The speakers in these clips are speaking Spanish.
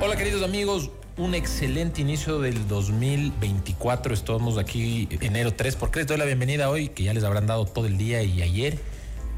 Hola queridos amigos, un excelente inicio del 2024. Estamos aquí enero 3. ¿Por qué les doy la bienvenida hoy? Que ya les habrán dado todo el día y ayer.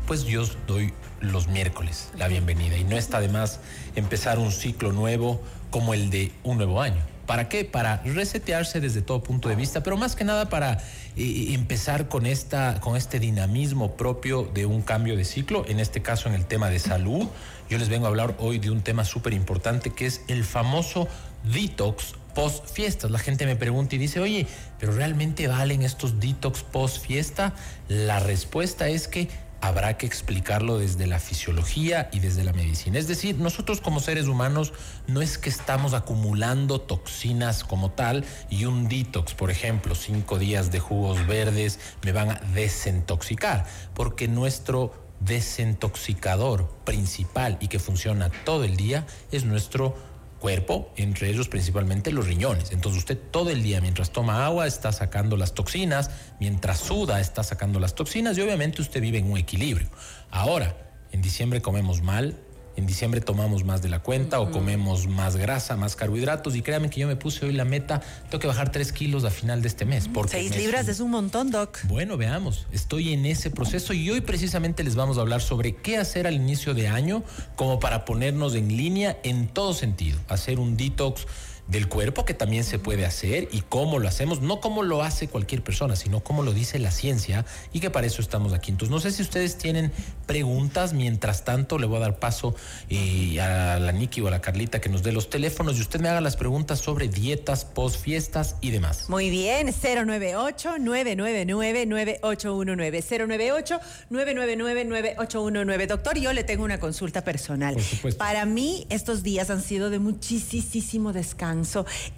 Pues yo doy los miércoles la bienvenida. Y no está de más empezar un ciclo nuevo como el de un nuevo año. ¿Para qué? Para resetearse desde todo punto de vista, pero más que nada para eh, empezar con, esta, con este dinamismo propio de un cambio de ciclo, en este caso en el tema de salud. Yo les vengo a hablar hoy de un tema súper importante que es el famoso detox post fiestas. La gente me pregunta y dice, oye, ¿pero realmente valen estos detox post fiesta? La respuesta es que habrá que explicarlo desde la fisiología y desde la medicina. Es decir, nosotros como seres humanos no es que estamos acumulando toxinas como tal y un detox, por ejemplo, cinco días de jugos verdes me van a desintoxicar, porque nuestro desintoxicador principal y que funciona todo el día es nuestro cuerpo, entre ellos principalmente los riñones. Entonces usted todo el día mientras toma agua está sacando las toxinas, mientras suda está sacando las toxinas y obviamente usted vive en un equilibrio. Ahora, en diciembre comemos mal, en diciembre tomamos más de la cuenta o comemos más grasa, más carbohidratos. Y créanme que yo me puse hoy la meta, tengo que bajar tres kilos a final de este mes. Porque Seis libras es un montón, Doc. Bueno, veamos, estoy en ese proceso y hoy precisamente les vamos a hablar sobre qué hacer al inicio de año como para ponernos en línea en todo sentido. Hacer un detox del cuerpo que también se puede hacer y cómo lo hacemos, no como lo hace cualquier persona, sino como lo dice la ciencia y que para eso estamos aquí. Entonces, no sé si ustedes tienen preguntas, mientras tanto le voy a dar paso eh, a la Niki o a la Carlita que nos dé los teléfonos y usted me haga las preguntas sobre dietas, post fiestas y demás. Muy bien, 098-999-9819, 098-999-9819. Doctor, yo le tengo una consulta personal. Para mí, estos días han sido de muchísimo descanso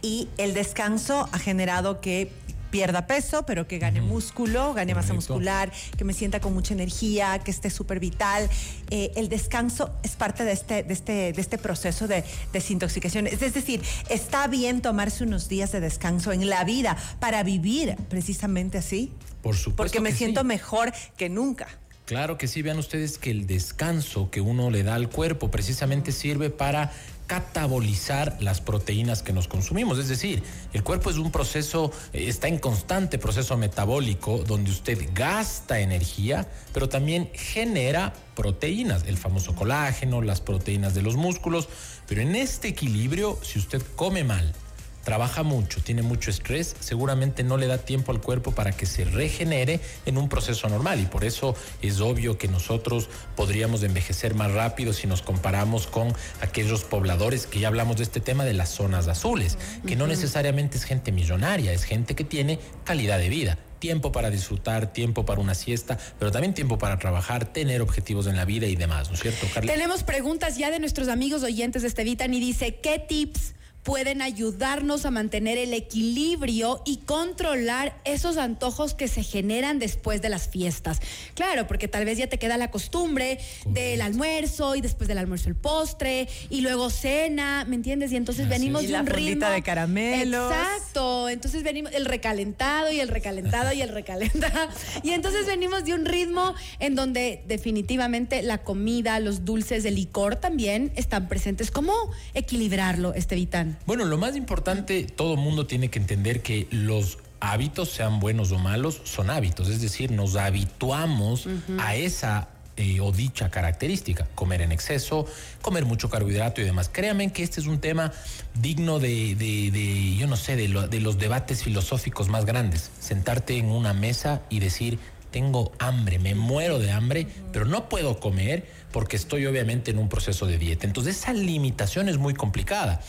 y el descanso ha generado que pierda peso, pero que gane músculo, gane masa muscular, que me sienta con mucha energía, que esté súper vital. Eh, el descanso es parte de este, de este, de este proceso de desintoxicación. Es decir, está bien tomarse unos días de descanso en la vida para vivir precisamente así. Por supuesto. Porque me siento mejor que nunca. Claro que sí, vean ustedes que el descanso que uno le da al cuerpo precisamente sirve para catabolizar las proteínas que nos consumimos. Es decir, el cuerpo es un proceso, eh, está en constante proceso metabólico donde usted gasta energía, pero también genera proteínas, el famoso colágeno, las proteínas de los músculos. Pero en este equilibrio, si usted come mal, trabaja mucho, tiene mucho estrés, seguramente no le da tiempo al cuerpo para que se regenere en un proceso normal y por eso es obvio que nosotros podríamos envejecer más rápido si nos comparamos con aquellos pobladores que ya hablamos de este tema de las zonas azules, que no necesariamente es gente millonaria, es gente que tiene calidad de vida tiempo para disfrutar, tiempo para una siesta, pero también tiempo para trabajar, tener objetivos en la vida y demás, ¿no es cierto, Carla? Tenemos preguntas ya de nuestros amigos oyentes de este Vitan y dice, ¿qué tips pueden ayudarnos a mantener el equilibrio y controlar esos antojos que se generan después de las fiestas. Claro, porque tal vez ya te queda la costumbre del almuerzo y después del almuerzo el postre y luego cena, ¿me entiendes? Y entonces venimos de un ritmo de caramelos. Exacto, entonces venimos el recalentado y el recalentado y el recalentado y entonces venimos de un ritmo en donde definitivamente la comida, los dulces, el licor también están presentes. ¿Cómo equilibrarlo, Estevitán? Bueno, lo más importante, todo mundo tiene que entender que los hábitos, sean buenos o malos, son hábitos. Es decir, nos habituamos a esa eh, o dicha característica, comer en exceso, comer mucho carbohidrato y demás. Créanme que este es un tema digno de, de, yo no sé, de, de los debates filosóficos más grandes. Sentarte en una mesa y decir, tengo hambre, me muero de hambre, pero no puedo comer porque estoy obviamente en un proceso de dieta. Entonces esa limitación es muy complicada.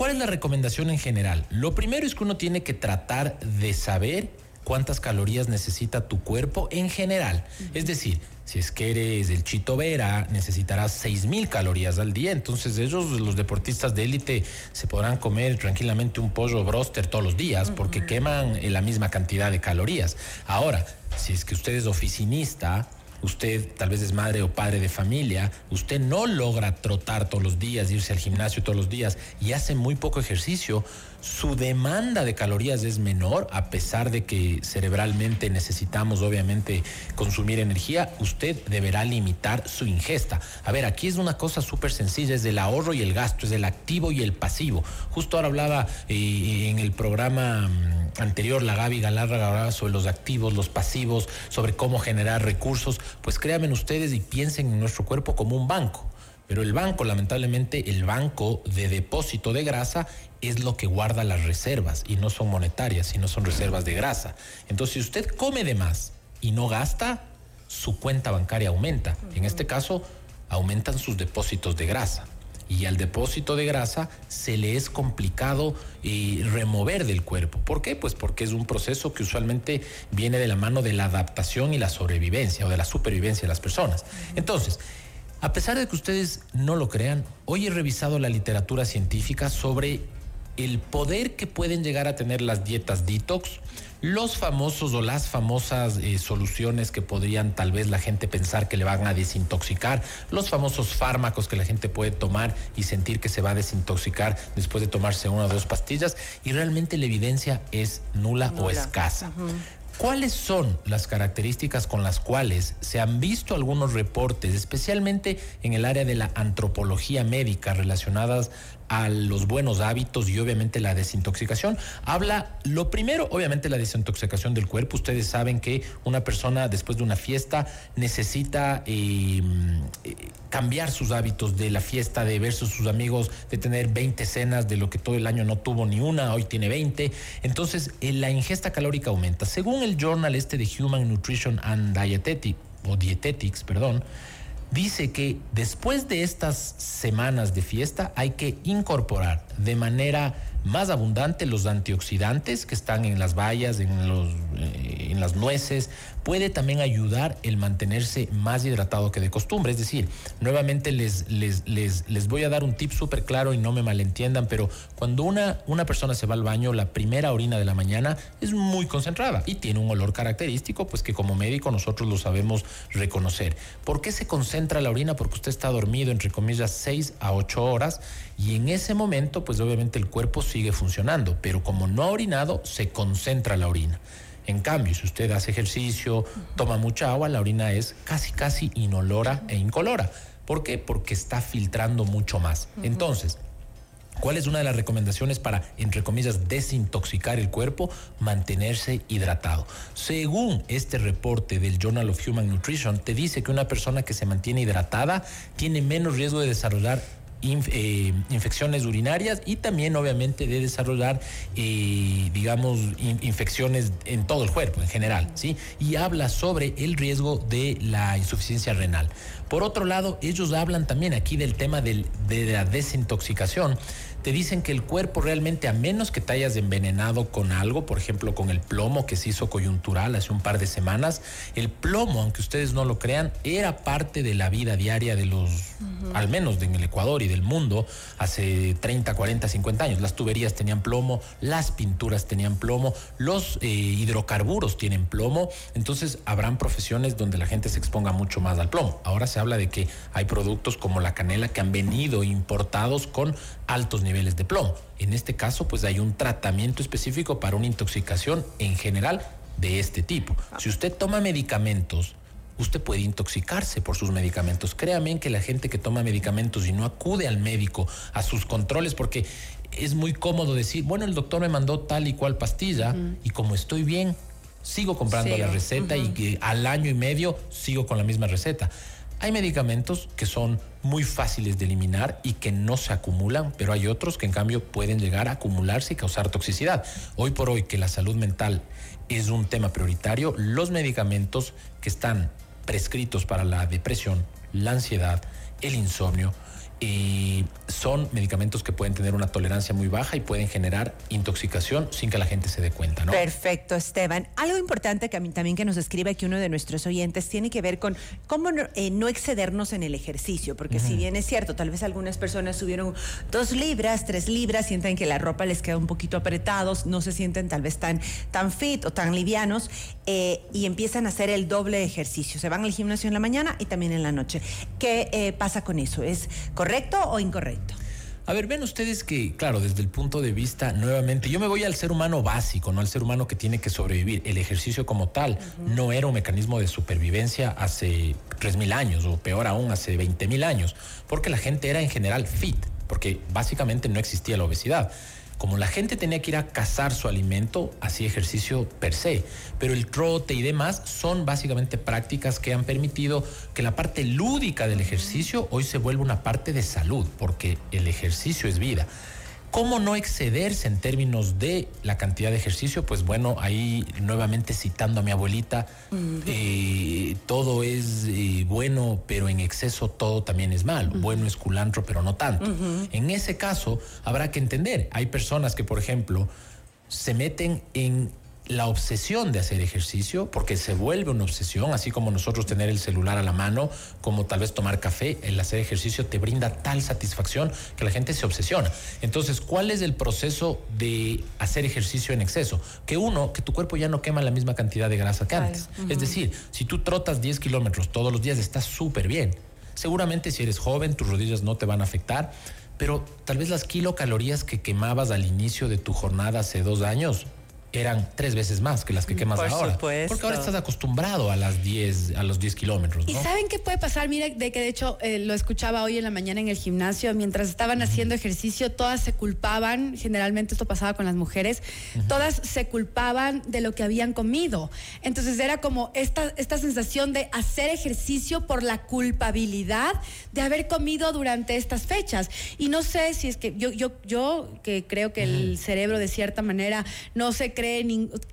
¿Cuál es la recomendación en general? Lo primero es que uno tiene que tratar de saber cuántas calorías necesita tu cuerpo en general. Es decir, si es que eres el Chito Vera, necesitarás 6000 calorías al día. Entonces, ellos, los deportistas de élite, se podrán comer tranquilamente un pollo broster todos los días porque queman la misma cantidad de calorías. Ahora, si es que usted es oficinista, usted tal vez es madre o padre de familia, usted no logra trotar todos los días, irse al gimnasio todos los días y hace muy poco ejercicio, su demanda de calorías es menor, a pesar de que cerebralmente necesitamos obviamente consumir energía, usted deberá limitar su ingesta. A ver, aquí es una cosa súper sencilla, es del ahorro y el gasto, es del activo y el pasivo. Justo ahora hablaba eh, en el programa mm, anterior, la Gaby Galarra hablaba sobre los activos, los pasivos, sobre cómo generar recursos. Pues créanme ustedes y piensen en nuestro cuerpo como un banco. Pero el banco, lamentablemente, el banco de depósito de grasa es lo que guarda las reservas y no son monetarias, sino son reservas de grasa. Entonces, si usted come de más y no gasta, su cuenta bancaria aumenta. En este caso, aumentan sus depósitos de grasa. Y al depósito de grasa se le es complicado eh, remover del cuerpo. ¿Por qué? Pues porque es un proceso que usualmente viene de la mano de la adaptación y la sobrevivencia o de la supervivencia de las personas. Entonces, a pesar de que ustedes no lo crean, hoy he revisado la literatura científica sobre el poder que pueden llegar a tener las dietas detox, los famosos o las famosas eh, soluciones que podrían tal vez la gente pensar que le van a desintoxicar, los famosos fármacos que la gente puede tomar y sentir que se va a desintoxicar después de tomarse una o dos pastillas y realmente la evidencia es nula, o escasa. ¿Cuáles son las características con las cuales se han visto algunos reportes, especialmente en el área de la antropología médica relacionadas a los buenos hábitos y obviamente la desintoxicación. Habla, lo primero, obviamente la desintoxicación del cuerpo. Ustedes saben que una persona después de una fiesta necesita em, eh, cambiar sus hábitos de la fiesta, de verse sus amigos, de tener 20 cenas, de lo que todo el año no tuvo ni una, hoy tiene 20. Entonces, eh, la ingesta calórica aumenta. Según el journal este de Human Nutrition and Dietetics, o Dietetics, perdón, dice que después de estas semanas de fiesta hay que incorporar de manera más abundante los antioxidantes que están en las bayas, en, los, eh, en las nueces, puede también ayudar el mantenerse más hidratado que de costumbre. Es decir, nuevamente les, les, les, les voy a dar un tip súper claro y no me malentiendan, pero cuando una, una persona se va al baño, la primera orina de la mañana es muy concentrada y tiene un olor característico, pues que como médico nosotros lo sabemos reconocer. ¿Por qué se concentra la orina? Porque usted está dormido, entre comillas, 6 a 8 horas y en ese momento, pues obviamente el cuerpo sigue funcionando, pero como no ha orinado, se concentra la orina. En cambio, si usted hace ejercicio, toma mucha agua, la orina es casi, casi inolora e incolora. ¿Por qué? Porque está filtrando mucho más. Entonces, ¿Cuál es una de las recomendaciones para, entre comillas, desintoxicar el cuerpo? Mantenerse hidratado. Según este reporte del Journal of Human Nutrition, te dice que una persona que se mantiene hidratada tiene menos riesgo de desarrollar eh, infecciones urinarias y también obviamente de desarrollar, eh, digamos, infecciones en todo el cuerpo en general, ¿sí? Y habla sobre el riesgo de la insuficiencia renal. Por otro lado, ellos hablan también aquí del tema de la desintoxicación te dicen que el cuerpo realmente, a menos que te hayas envenenado con algo, por ejemplo con el plomo que se hizo coyuntural hace un par de semanas, el plomo, aunque ustedes no lo crean, era parte de la vida diaria de los, al menos en el Ecuador y del mundo, hace 30, 40, 50 años. Las tuberías tenían plomo, las pinturas tenían plomo, los eh, hidrocarburos tienen plomo, entonces habrán profesiones donde la gente se exponga mucho más al plomo. Ahora se habla de que hay productos como la canela que han venido importados con altos niveles de plomo. En este caso, pues hay un tratamiento específico para una intoxicación en general de este tipo. Si usted toma medicamentos, usted puede intoxicarse por sus medicamentos. Créame que la gente que toma medicamentos y no acude al médico a sus controles, porque es muy cómodo decir, bueno, el doctor me mandó tal y cual pastilla y como estoy bien, sigo comprando la receta y que al año y medio sigo con la misma receta. Hay medicamentos que son muy fáciles de eliminar y que no se acumulan, pero hay otros que en cambio pueden llegar a acumularse y causar toxicidad. Hoy por hoy que la salud mental es un tema prioritario, los medicamentos que están prescritos para la depresión, la ansiedad, el insomnio, y son medicamentos que pueden tener una tolerancia muy baja y pueden generar intoxicación sin que la gente se dé cuenta, ¿no? Perfecto, Esteban. Algo importante que a mí, también que nos escribe aquí uno de nuestros oyentes tiene que ver con cómo no, eh, excedernos en el ejercicio, porque si bien es cierto, tal vez algunas personas subieron dos libras, tres libras, sienten que la ropa les queda un poquito apretados, no se sienten tal vez tan, tan fit o tan livianos eh, y empiezan a hacer el doble ejercicio. Se van al gimnasio en la mañana y también en la noche. ¿Qué eh, pasa con eso? ¿Es correcto? ¿Correcto o incorrecto? A ver, ven ustedes que, claro, desde el punto de vista, nuevamente, yo me voy al ser humano básico, no al ser humano que tiene que sobrevivir. El ejercicio como tal no era un mecanismo de supervivencia hace 3.000 años, o peor aún, hace 20.000 años, porque la gente era en general fit, porque básicamente no existía la obesidad como la gente tenía que ir a cazar su alimento, hacía ejercicio per se. Pero el trote y demás son básicamente prácticas que han permitido que la parte lúdica del ejercicio hoy se vuelva una parte de salud, porque el ejercicio es vida. ¿Cómo no excederse en términos de la cantidad de ejercicio? Pues bueno, ahí nuevamente citando a mi abuelita, eh, todo es eh, bueno, pero en exceso todo también es malo. Bueno es culantro, pero no tanto. En ese caso, habrá que entender, hay personas que, por ejemplo, se meten en la obsesión de hacer ejercicio, porque se vuelve una obsesión, así como nosotros tener el celular a la mano, como tal vez tomar café, el hacer ejercicio te brinda tal satisfacción que la gente se obsesiona. Entonces, ¿cuál es el proceso de hacer ejercicio en exceso? Que uno, que tu cuerpo ya no quema la misma cantidad de grasa que antes. Es decir, si tú trotas 10 kilómetros todos los días, estás súper bien. Seguramente si eres joven, tus rodillas no te van a afectar, pero tal vez las kilocalorías que quemabas al inicio de tu jornada hace dos años eran tres veces más que las que quemas ahora. Porque ahora estás acostumbrado a las 10, a los 10 kilómetros. ¿Y saben qué puede pasar? Mira, de que de hecho eh, lo escuchaba hoy en la mañana en el gimnasio, mientras estaban haciendo ejercicio, todas se culpaban, generalmente esto pasaba con las mujeres, todas se culpaban de lo que habían comido. Entonces era como esta, esta sensación de hacer ejercicio por la culpabilidad de haber comido durante estas fechas. Y no sé si es que yo, yo, yo que creo que el cerebro de cierta manera no se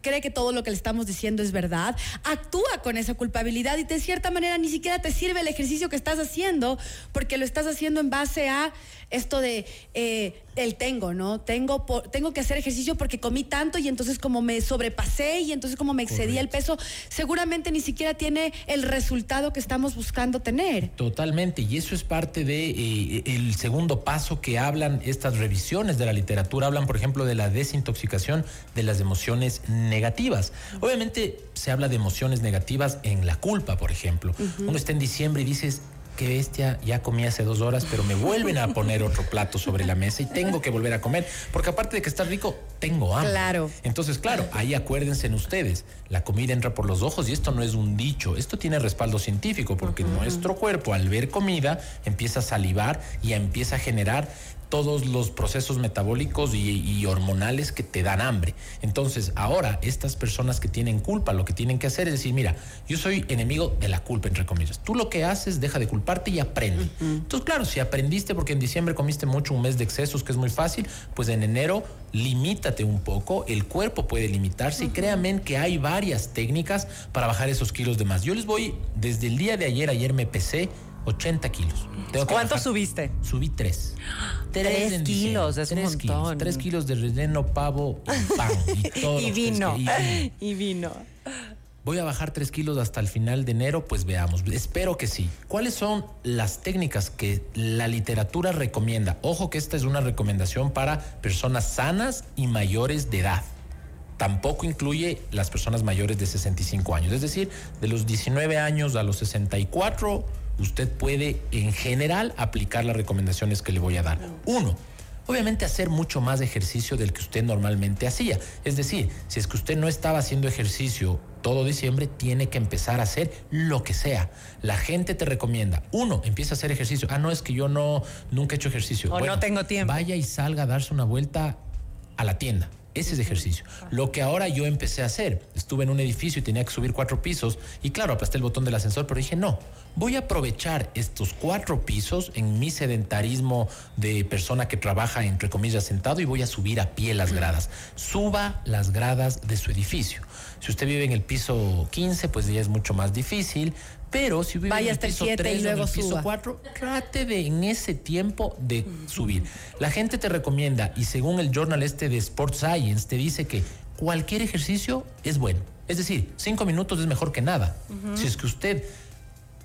cree, que todo lo que le estamos diciendo es verdad, actúa con esa culpabilidad y de cierta manera ni siquiera te sirve el ejercicio que estás haciendo porque lo estás haciendo en base a esto de eh, el tengo, ¿no? Tengo, tengo que hacer ejercicio porque comí tanto y entonces como me sobrepasé y entonces como me excedí el peso, seguramente ni siquiera tiene el resultado que estamos buscando tener. Totalmente, y eso es parte de eh, el segundo paso que hablan estas revisiones de la literatura, hablan por ejemplo de la desintoxicación de las emociones negativas. Obviamente se habla de emociones negativas en la culpa, por ejemplo. Uno está en diciembre y dices, qué bestia, ya comí hace dos horas, pero me vuelven a poner otro plato sobre la mesa y tengo que volver a comer, porque aparte de que está rico, tengo hambre. Claro. Entonces, claro, ahí acuérdense en ustedes, la comida entra por los ojos y esto no es un dicho, esto tiene respaldo científico, porque nuestro cuerpo al ver comida empieza a salivar y empieza a generar todos los procesos metabólicos y, hormonales que te dan hambre. Entonces, ahora estas personas que tienen culpa, lo que tienen que hacer es decir, mira, yo soy enemigo de la culpa, entre comillas. Tú lo que haces, deja de culparte y aprende. Entonces, claro, si aprendiste porque en diciembre comiste mucho, un mes de excesos, que es muy fácil, pues en enero limítate un poco, el cuerpo puede limitarse y créanme que hay varias técnicas para bajar esos kilos de más. Yo les voy, desde el día de ayer, ayer me pesé 80 kilos. ¿Cuánto subiste? Subí tres. Tres, kilos, es un montón. Kilos, tres kilos de relleno, pavo y pan. Y, todo y vino. y vino. Voy a bajar tres kilos hasta el final de enero, pues veamos. Espero que sí. ¿Cuáles son las técnicas que la literatura recomienda? Ojo que esta es una recomendación para personas sanas y mayores de edad tampoco incluye las personas mayores de 65 años. Es decir, de los 19 años a los 64 usted puede en general aplicar las recomendaciones que le voy a dar. Uno, obviamente hacer mucho más ejercicio del que usted normalmente hacía. Es decir, si es que usted no estaba haciendo ejercicio todo diciembre, tiene que empezar a hacer lo que sea. La gente te recomienda, uno, empieza a hacer ejercicio. Ah, no, es que yo no, nunca he hecho ejercicio. O no tengo tiempo. Vaya y salga a darse una vuelta a la tienda. Ese es ejercicio. Lo que ahora yo empecé a hacer, estuve en un edificio y tenía que subir cuatro pisos y claro, aplasté el botón del ascensor, pero dije, no, voy a aprovechar estos cuatro pisos en mi sedentarismo de persona que trabaja, entre comillas, sentado y voy a subir a pie las gradas. Suba las gradas de su edificio. Si usted vive en el piso 15, pues ya es mucho más difícil, pero si vive en el piso 3 o en el piso 4, trate de en ese tiempo de subir. La gente te recomienda, y según el journal este de Sports Science, te dice que cualquier ejercicio es bueno. Es decir, cinco minutos es mejor que nada. Si es que usted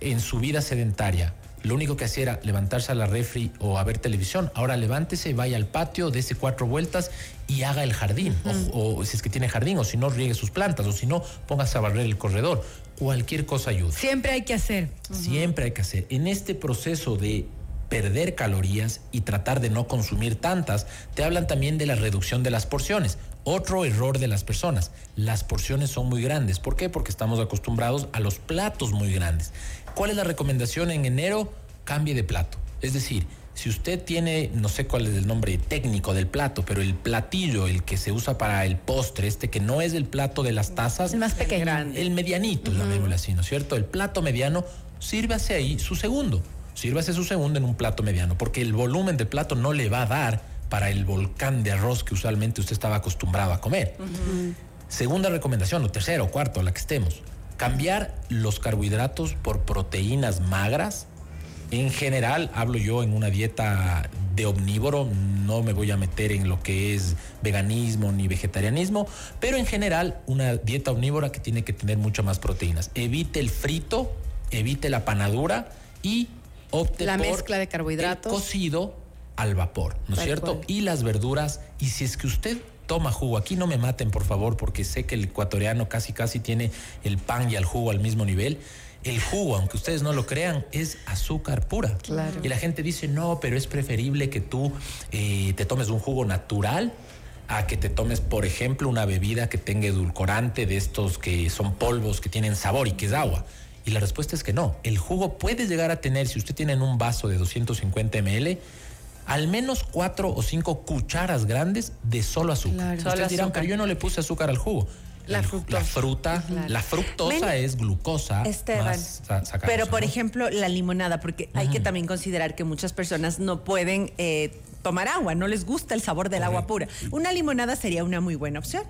en su vida sedentaria lo único que hacía era levantarse a la refri o a ver televisión. Ahora levántese, vaya al patio, dése cuatro vueltas y haga el jardín. o, si es que tiene jardín, o si no, riegue sus plantas, o si no, póngase a barrer el corredor. Cualquier cosa ayuda. Siempre hay que hacer. Siempre hay que hacer. En este proceso de perder calorías y tratar de no consumir tantas, te hablan también de la reducción de las porciones. Otro error de las personas, las porciones son muy grandes. ¿Por qué? Porque estamos acostumbrados a los platos muy grandes. ¿Cuál es la recomendación en enero? Cambie de plato. Es decir, si usted tiene, no sé cuál es el nombre técnico del plato, pero el platillo, el que se usa para el postre, este que no es el plato de las tazas. El más pequeño. El medianito, uh así, ¿no es cierto? El plato mediano, sírvase ahí su segundo. Sírvase su segundo en un plato mediano, porque el volumen del plato no le va a dar para el volcán de arroz que usualmente usted estaba acostumbrado a comer. Segunda recomendación, o tercera o cuarto, la que estemos. Cambiar los carbohidratos por proteínas magras en general, hablo yo en una dieta de omnívoro, no me voy a meter en lo que es veganismo ni vegetarianismo, pero en general una dieta omnívora que tiene que tener mucho más proteínas. Evite el frito, evite la panadura y opte la mezcla de carbohidratos. cocido al vapor, ¿no es cierto? Y las verduras, y si es que usted toma jugo, aquí no me maten por favor, porque sé que el ecuatoriano casi casi tiene el pan y el jugo al mismo nivel el jugo, aunque ustedes no lo crean, es azúcar pura. Y la gente dice, no, pero es preferible que tú eh, te tomes un jugo natural a que te tomes, por ejemplo, una bebida que tenga edulcorante de estos que son polvos, que tienen sabor y que es agua. Y la respuesta es que no. El jugo puede llegar a tener, si usted tiene en un vaso de 250 ml, al menos cuatro o cinco cucharas grandes de solo azúcar. Ustedes dirán, pero yo no le puse azúcar al jugo. La, fruta, la fructosa es glucosa. Esteban, pero por ejemplo, la limonada, porque hay que también considerar que muchas personas no pueden eh, tomar agua, no les gusta el sabor del agua pura. Una limonada sería una muy buena opción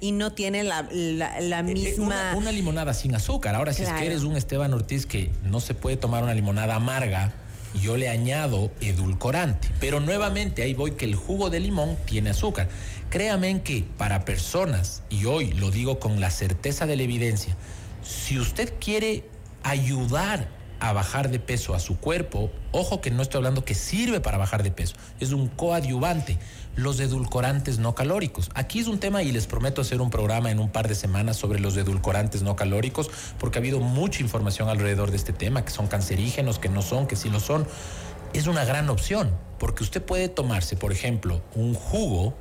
y no tiene la, eh, eh, misma... Una, limonada sin azúcar. Ahora, si es que eres un Esteban Ortiz que no se puede tomar una limonada amarga, yo le añado edulcorante. Pero nuevamente ahí voy que el jugo de limón tiene azúcar. Créame que para personas, y hoy lo digo con la certeza de la evidencia, si usted quiere ayudar a bajar de peso a su cuerpo, ojo que no estoy hablando que sirve para bajar de peso, es un coadyuvante, los edulcorantes no calóricos. Aquí es un tema y les prometo hacer un programa en un par de semanas sobre los edulcorantes no calóricos, porque ha habido mucha información alrededor de este tema, que son cancerígenos, que no son, que sí lo son. Es una gran opción, porque usted puede tomarse, por ejemplo, un jugo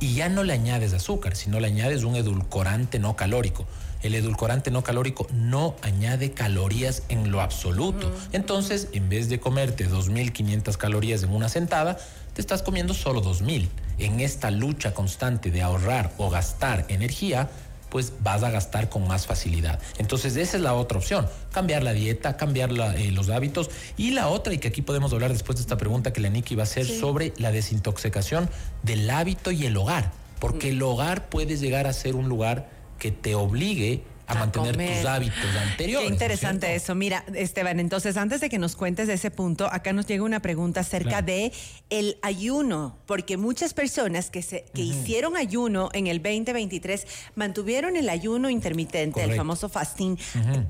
y ya no le añades azúcar, sino le añades un edulcorante no calórico el edulcorante no calórico no añade calorías en lo absoluto. Entonces, en vez de comerte 2.500 calorías en una sentada, te estás comiendo solo 2.000. En esta lucha constante de ahorrar o gastar energía, pues vas a gastar con más facilidad. Entonces esa es la otra opción, cambiar la dieta, cambiar eh, los hábitos. Y la otra, y que aquí podemos hablar después de esta pregunta que la Niki va a hacer sobre la desintoxicación del hábito y el hogar, porque el hogar puede llegar a ser un lugar que te obligue a, mantener tus hábitos anteriores. Qué interesante eso. Mira, Esteban, entonces antes de que nos cuentes de ese punto, acá nos llega una pregunta acerca de el ayuno, porque muchas personas que se que hicieron ayuno en el 2023 mantuvieron el ayuno intermitente, el famoso fasting,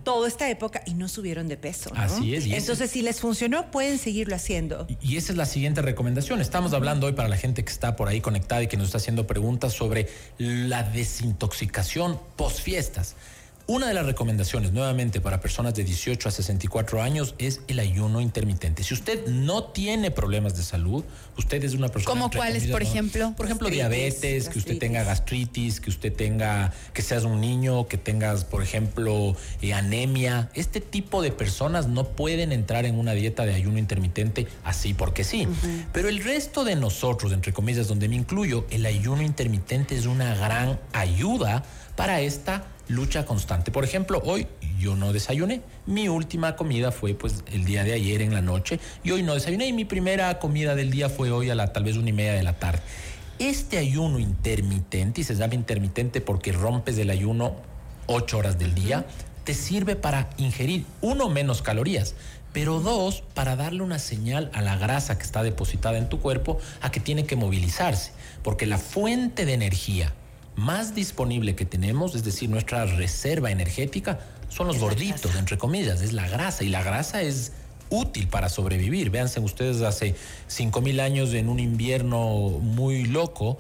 toda esta época y no subieron de peso. Así es. entonces, si les funcionó, pueden seguirlo haciendo. Y, y esa es la siguiente recomendación. Estamos hablando hoy para la gente que está por ahí conectada y que nos está haciendo preguntas sobre la desintoxicación post fiestas. Una de las recomendaciones, nuevamente, para personas de 18 a 64 años es el ayuno intermitente. Si usted no tiene problemas de salud, usted es una persona... ¿Cómo cuáles, por ejemplo? Por ejemplo, diabetes, que usted tenga gastritis, que usted tenga, que seas un niño, que tengas, por ejemplo, eh, anemia. Este tipo de personas no pueden entrar en una dieta de ayuno intermitente así porque sí. Pero el resto de nosotros, entre comillas, donde me incluyo, el ayuno intermitente es una gran ayuda para esta lucha constante. Por ejemplo, hoy yo no desayuné. Mi última comida fue pues el día de ayer en la noche y hoy no desayuné y mi primera comida del día fue hoy a la tal vez una y media de la tarde. Este ayuno intermitente, y se llama intermitente porque rompes el ayuno ocho horas del día, te sirve para ingerir uno menos calorías, pero dos, para darle una señal a la grasa que está depositada en tu cuerpo a que tiene que movilizarse, porque la fuente de energía más disponible que tenemos, es decir, nuestra reserva energética, son los gorditos, entre comillas, es la grasa. Y la grasa es útil para sobrevivir. Véanse ustedes hace 5.000 años en un invierno muy loco,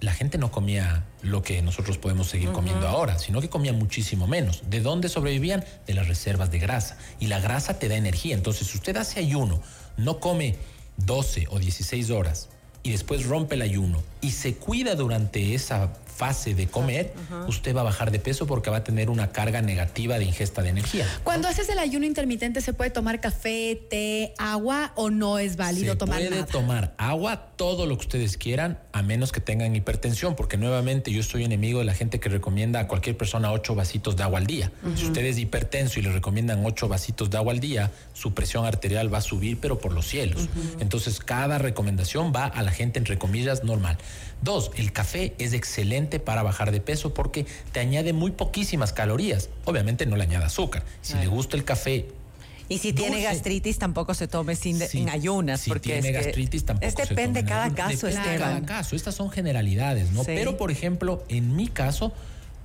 la gente no comía lo que nosotros podemos seguir comiendo ahora, sino que comía muchísimo menos. ¿De dónde sobrevivían? De las reservas de grasa. Y la grasa te da energía. Entonces, si usted hace ayuno no come 12 o 16 horas y después rompe el ayuno y se cuida durante esa fase de comer, usted va a bajar de peso porque va a tener una carga negativa de ingesta de energía. Cuando haces el ayuno intermitente, ¿se puede tomar café, té, agua o no es válido tomar nada? Se puede tomar agua, todo lo que ustedes quieran, a menos que tengan hipertensión, porque nuevamente yo estoy enemigo de la gente que recomienda a cualquier persona ocho vasitos de agua al día. Si usted es hipertenso y le recomiendan ocho vasitos de agua al día, su presión arterial va a subir, pero por los cielos. Entonces, cada recomendación va a la gente, entre comillas, normal. Dos, el café es excelente para bajar de peso porque te añade muy poquísimas calorías. Obviamente no le añade azúcar. Si le gusta el café y si tiene gastritis, tampoco se tome sin en ayunas. Si porque tiene gastritis, tampoco es depende de cada caso, depende de cada caso. Estas son generalidades, ¿no? Pero, por ejemplo, en mi caso,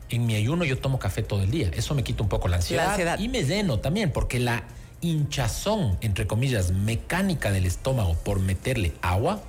en mi ayuno yo tomo café todo el día. Eso me quita un poco la ansiedad. Y me lleno también, porque la hinchazón, entre comillas, mecánica del estómago por meterle agua,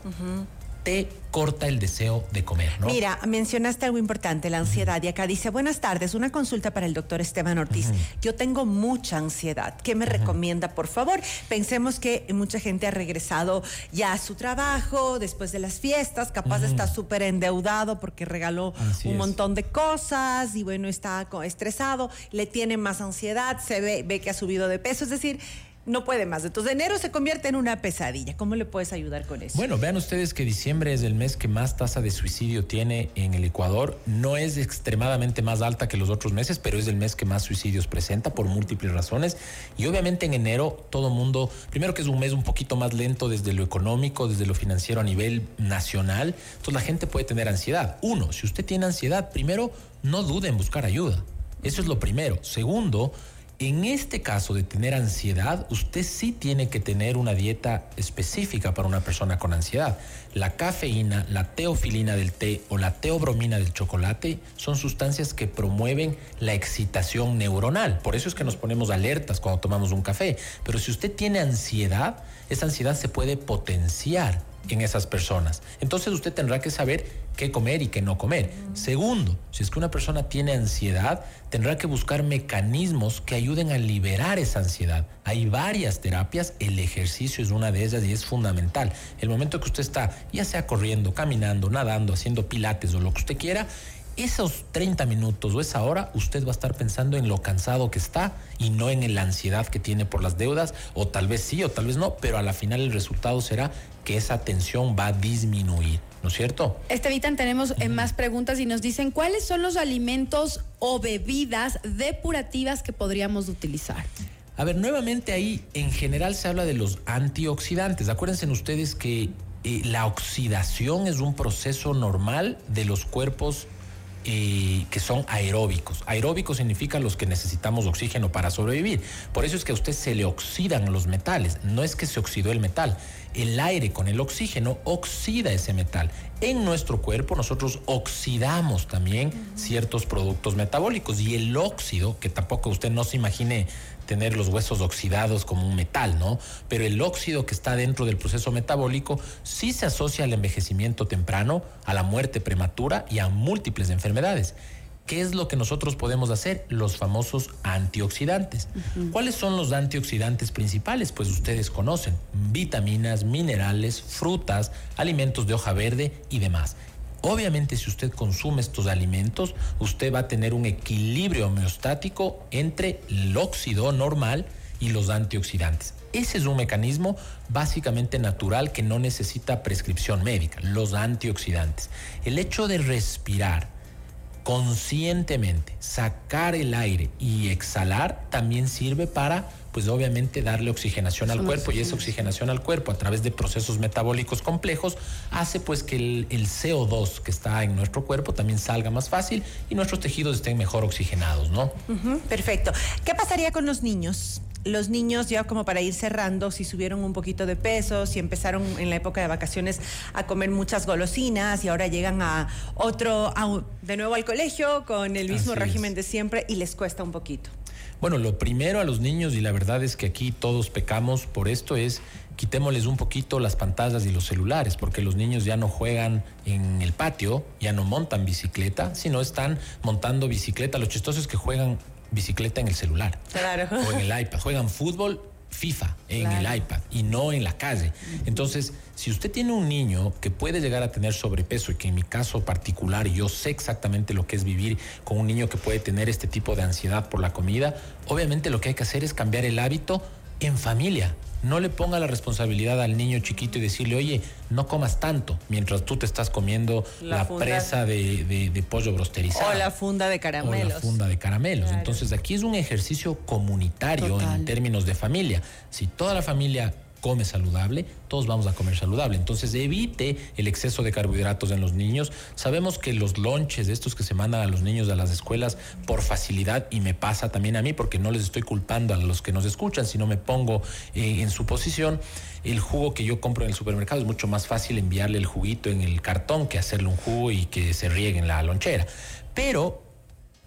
te corta el deseo de comer, ¿no? Mira, mencionaste algo importante, la ansiedad. Y acá dice, buenas tardes, una consulta para el doctor Esteban Ortiz. Yo tengo mucha ansiedad. ¿Qué me recomienda, por favor? Pensemos que mucha gente ha regresado ya a su trabajo después de las fiestas, capaz está súper endeudado porque regaló un montón de cosas y bueno, está estresado, le tiene más ansiedad, se ve, ve que ha subido de peso. Es decir, no puede más. Entonces enero se convierte en una pesadilla. ¿Cómo le puedes ayudar con eso? Bueno, vean ustedes que diciembre es el mes que más tasa de suicidio tiene en el Ecuador. No es extremadamente más alta que los otros meses, pero es el mes que más suicidios presenta por múltiples razones. Y obviamente en enero todo mundo, primero que es un mes un poquito más lento desde lo económico, desde lo financiero a nivel nacional, entonces la gente puede tener ansiedad. Uno, si usted tiene ansiedad, primero no dude en buscar ayuda. Eso es lo primero. Segundo, en este caso de tener ansiedad, usted sí tiene que tener una dieta específica para una persona con ansiedad. La cafeína, la teofilina del té o la teobromina del chocolate son sustancias que promueven la excitación neuronal. Por eso es que nos ponemos alertas cuando tomamos un café. Pero si usted tiene ansiedad, esa ansiedad se puede potenciar en esas personas. Entonces usted tendrá que saber qué comer y qué no comer. Segundo, si es que una persona tiene ansiedad, tendrá que buscar mecanismos que ayuden a liberar esa ansiedad. Hay varias terapias, el ejercicio es una de ellas y es fundamental. El momento que usted está, ya sea corriendo, caminando, nadando, haciendo pilates o lo que usted quiera, esos 30 minutos o esa hora usted va a estar pensando en lo cansado que está y no en la ansiedad que tiene por las deudas, o tal vez sí o tal vez no, pero a la final el resultado será que esa tensión va a disminuir. ¿No es cierto? Estevitan, tenemos eh, más preguntas y nos dicen cuáles son los alimentos o bebidas depurativas que podríamos utilizar. A ver, nuevamente ahí en general se habla de los antioxidantes. Acuérdense ustedes que eh, la oxidación es un proceso normal de los cuerpos que son aeróbicos. Aeróbicos significan los que necesitamos oxígeno para sobrevivir. Por eso es que a usted se le oxidan los metales. No es que se oxidó el metal. El aire con el oxígeno oxida ese metal. En nuestro cuerpo nosotros oxidamos también ciertos productos metabólicos y el óxido, que tampoco usted no se imagine tener los huesos oxidados como un metal, ¿no? Pero el óxido que está dentro del proceso metabólico sí se asocia al envejecimiento temprano, a la muerte prematura y a múltiples enfermedades. ¿Qué es lo que nosotros podemos hacer? Los famosos antioxidantes. ¿Cuáles son los antioxidantes principales? Pues ustedes conocen, vitaminas, minerales, frutas, alimentos de hoja verde y demás. Obviamente si usted consume estos alimentos, usted va a tener un equilibrio homeostático entre el óxido normal y los antioxidantes. Ese es un mecanismo básicamente natural que no necesita prescripción médica, los antioxidantes. El hecho de respirar conscientemente, sacar el aire y exhalar también sirve para pues obviamente darle oxigenación al cuerpo y esa oxigenación al cuerpo a través de procesos metabólicos complejos hace pues que el, CO2 que está en nuestro cuerpo también salga más fácil y nuestros tejidos estén mejor oxigenados, ¿no? perfecto. ¿Qué pasaría con los niños? Los niños ya como para ir cerrando, si subieron un poquito de peso, si empezaron en la época de vacaciones a comer muchas golosinas y ahora llegan a otro, de nuevo al colegio con el mismo régimen de siempre y les cuesta un poquito. Bueno, lo primero a los niños, y la verdad es que aquí todos pecamos por esto, es quitémosles un poquito las pantallas y los celulares, porque los niños ya no juegan en el patio, ya no montan bicicleta, sino están montando bicicleta. Lo chistoso es que juegan bicicleta en el celular. Claro. O en el iPad. Juegan fútbol FIFA en el iPad y no en la calle. Entonces, si usted tiene un niño que puede llegar a tener sobrepeso y que en mi caso particular yo sé exactamente lo que es vivir con un niño que puede tener este tipo de ansiedad por la comida, obviamente lo que hay que hacer es cambiar el hábito en familia. No le ponga la responsabilidad al niño chiquito y decirle, oye, no comas tanto mientras tú te estás comiendo la, presa de, pollo brosterizado. O la funda de caramelos. O la funda de caramelos. Entonces aquí es un ejercicio comunitario en términos de familia. Si toda la familia come saludable, todos vamos a comer saludable. Entonces evite el exceso de carbohidratos en los niños. Sabemos que los lonches, estos que se mandan a los niños a las escuelas por facilidad, y me pasa también a mí, porque no les estoy culpando a los que nos escuchan, sino me pongo eh, en su posición, el jugo que yo compro en el supermercado es mucho más fácil enviarle el juguito en el cartón que hacerle un jugo y que se riegue en la lonchera. Pero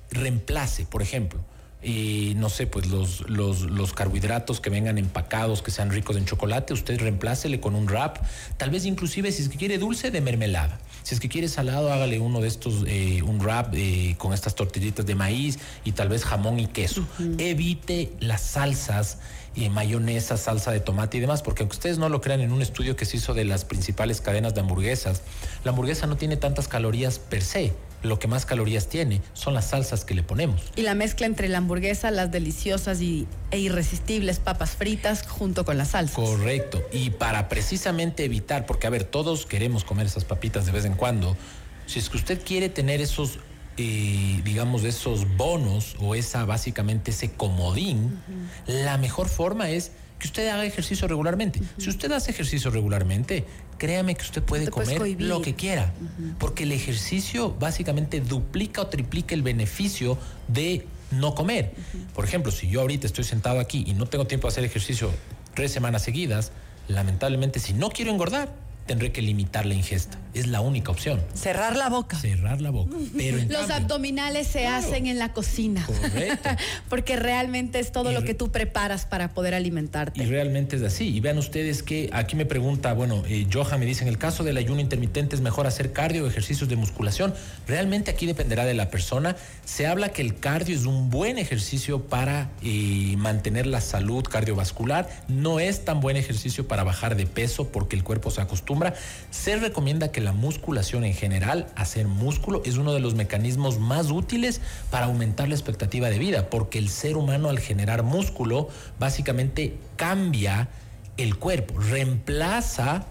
reemplace, por ejemplo, no sé, pues los, los, carbohidratos que vengan empacados, que sean ricos en chocolate, usted reemplácele con un wrap, tal vez inclusive si es que quiere dulce de mermelada. Si es que quiere salado, hágale uno de estos, eh, un wrap eh, con estas tortillitas de maíz y tal vez jamón y queso. Evite las salsas y mayonesa, salsa de tomate y demás, porque aunque ustedes no lo crean en un estudio que se hizo de las principales cadenas de hamburguesas, la hamburguesa no tiene tantas calorías per se. Lo que más calorías tiene son las salsas que le ponemos. Y la mezcla entre la hamburguesa, las deliciosas y, e irresistibles papas fritas junto con las salsas. Correcto. Y para precisamente evitar, porque a ver, todos queremos comer esas papitas de vez en cuando, si es que usted quiere tener esos eh, digamos, esos bonos o esa básicamente ese comodín, la mejor forma es que usted haga ejercicio regularmente. Si usted hace ejercicio regularmente, créame que usted puede comer lo que quiera, porque el ejercicio básicamente duplica o triplica el beneficio de no comer. Por ejemplo, si yo ahorita estoy sentado aquí y no tengo tiempo de hacer ejercicio tres semanas seguidas, lamentablemente si no quiero engordar, tendré que limitar la ingesta. Es la única opción. Cerrar la boca. Cerrar la boca. Pero Los abdominales se hacen en la cocina. Correcto. Porque realmente es todo lo que tú preparas para poder alimentarte. Y realmente es así. Y vean ustedes que aquí me pregunta, bueno, eh, Johan me dice, en el caso del ayuno intermitente es mejor hacer cardio o ejercicios de musculación. Realmente aquí dependerá de la persona. Se habla que el cardio es un buen ejercicio para eh, mantener la salud cardiovascular. No es tan buen ejercicio para bajar de peso porque el cuerpo se acostumbra se recomienda que la musculación en general, hacer músculo, es uno de los mecanismos más útiles para aumentar la expectativa de vida, porque el ser humano al generar músculo básicamente cambia el cuerpo, reemplaza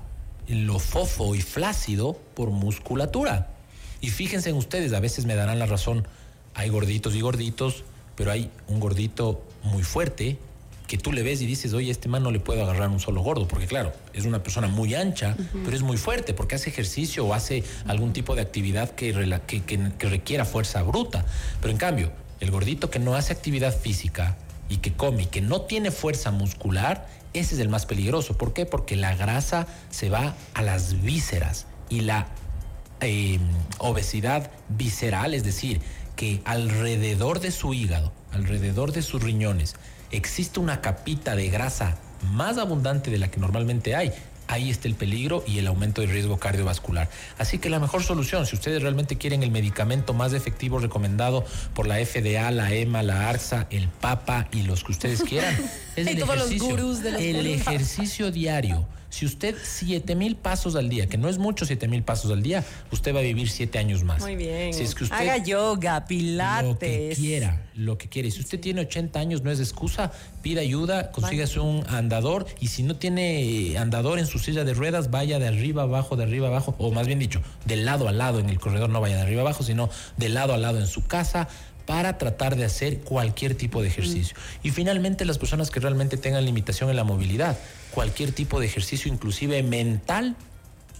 lo fofo y flácido por musculatura. Y fíjense en ustedes, a veces me darán la razón, hay gorditos y gorditos, pero hay un gordito muy fuerte que tú le ves y dices, oye, este man no le puedo agarrar un solo gordo, porque claro, es una persona muy ancha, pero es muy fuerte, porque hace ejercicio o hace algún tipo de actividad que, que, requiera fuerza bruta. Pero en cambio, el gordito que no hace actividad física y que come y que no tiene fuerza muscular, ese es el más peligroso. ¿Por qué? Porque la grasa se va a las vísceras y la em, obesidad visceral, es decir, que alrededor de su hígado, alrededor de sus riñones, existe una capita de grasa más abundante de la que normalmente hay, ahí está el peligro y el aumento del riesgo cardiovascular. Así que la mejor solución, si ustedes realmente quieren el medicamento más efectivo recomendado por la FDA, la EMA, la ARSA, el PAPA y los que ustedes quieran, es el ejercicio. el ejercicio diario si usted 7 mil pasos al día, que no es mucho 7 mil pasos al día, usted va a vivir 7 años más. Muy bien. Si es que usted Haga yoga, pilates. Lo que quiera, lo que quiere. Si usted tiene 80 años, no es excusa, pida ayuda, consígase un andador y si no tiene andador en su silla de ruedas, vaya de arriba abajo, de arriba abajo, o más bien dicho, de lado a lado en el corredor, no vaya de arriba abajo, sino de lado a lado en su casa para tratar de hacer cualquier tipo de ejercicio. Mm. Y finalmente las personas que realmente tengan limitación en la movilidad, cualquier tipo de ejercicio, inclusive mental,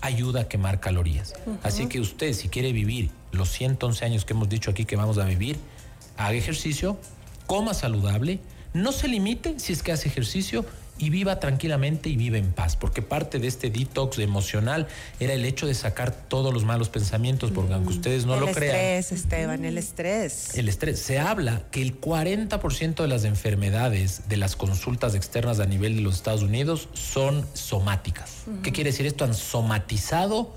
ayuda a quemar calorías. Así que usted, si quiere vivir los 111 años que hemos dicho aquí que vamos a vivir, haga ejercicio, coma saludable, no se limite si es que hace ejercicio y viva tranquilamente y vive en paz, porque parte de este detox emocional era el hecho de sacar todos los malos pensamientos, porque aunque ustedes no lo crean. El estrés, Esteban, el estrés. El estrés. Se habla que el 40% de las enfermedades de las consultas externas a nivel de los Estados Unidos son somáticas. ¿Qué quiere decir esto? Han somatizado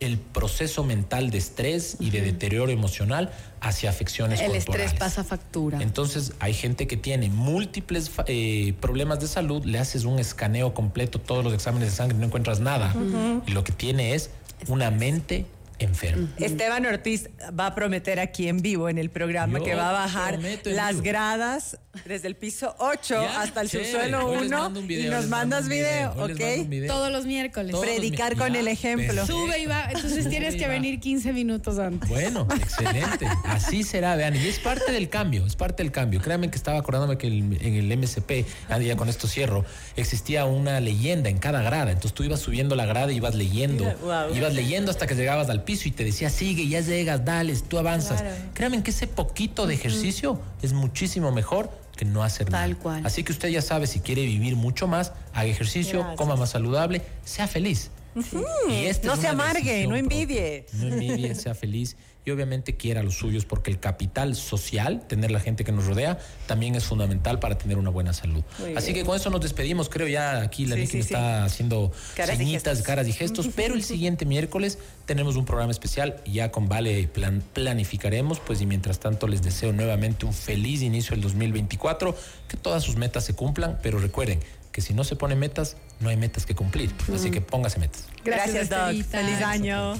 el proceso mental de estrés y de deterioro emocional hacia afecciones el corporales. estrés pasa factura. Entonces, hay gente que tiene múltiples eh, problemas de salud, le haces un escaneo completo, todos los exámenes de sangre, no encuentras nada. Y lo que tiene es una mente enfermo. Esteban Ortiz va a prometer aquí en vivo en el programa que va a bajar las gradas desde el piso 8 hasta el subsuelo 1 y nos mandas video, ¿ok? Todos los miércoles. Predicar con el ejemplo. Sube y va, entonces tienes que venir 15 minutos antes. Bueno, excelente. Así será, vean. Y es parte del cambio, es parte del cambio. Créanme que estaba acordándome que en el MSP, ah, ya con esto cierro, existía una leyenda en cada grada. Entonces tú ibas subiendo la grada y ibas leyendo. Ibas leyendo hasta que llegabas al piso y te decía, sigue, ya llegas, dale, tú avanzas. Créanme que ese poquito de ejercicio es muchísimo mejor que no hacer Tal nada. cual. Así que usted ya sabe, si quiere vivir mucho más, haga ejercicio, coma más saludable, sea feliz. Y este no se amargue, no envidie. No envidie, sea feliz y obviamente quiera los suyos porque el capital social, tener la gente que nos rodea, también es fundamental para tener una buena salud. Así que con eso nos despedimos, creo ya aquí la sí, está haciendo caras señitas, caras y gestos, pero el siguiente miércoles tenemos un programa especial, ya con Vale plan, planificaremos, pues y mientras tanto les deseo nuevamente un feliz inicio del 2024, que todas sus metas se cumplan, pero recuerden, que si no se ponen metas, no hay metas que cumplir. Así que póngase metas. Gracias, Gracias Doc. Feliz año.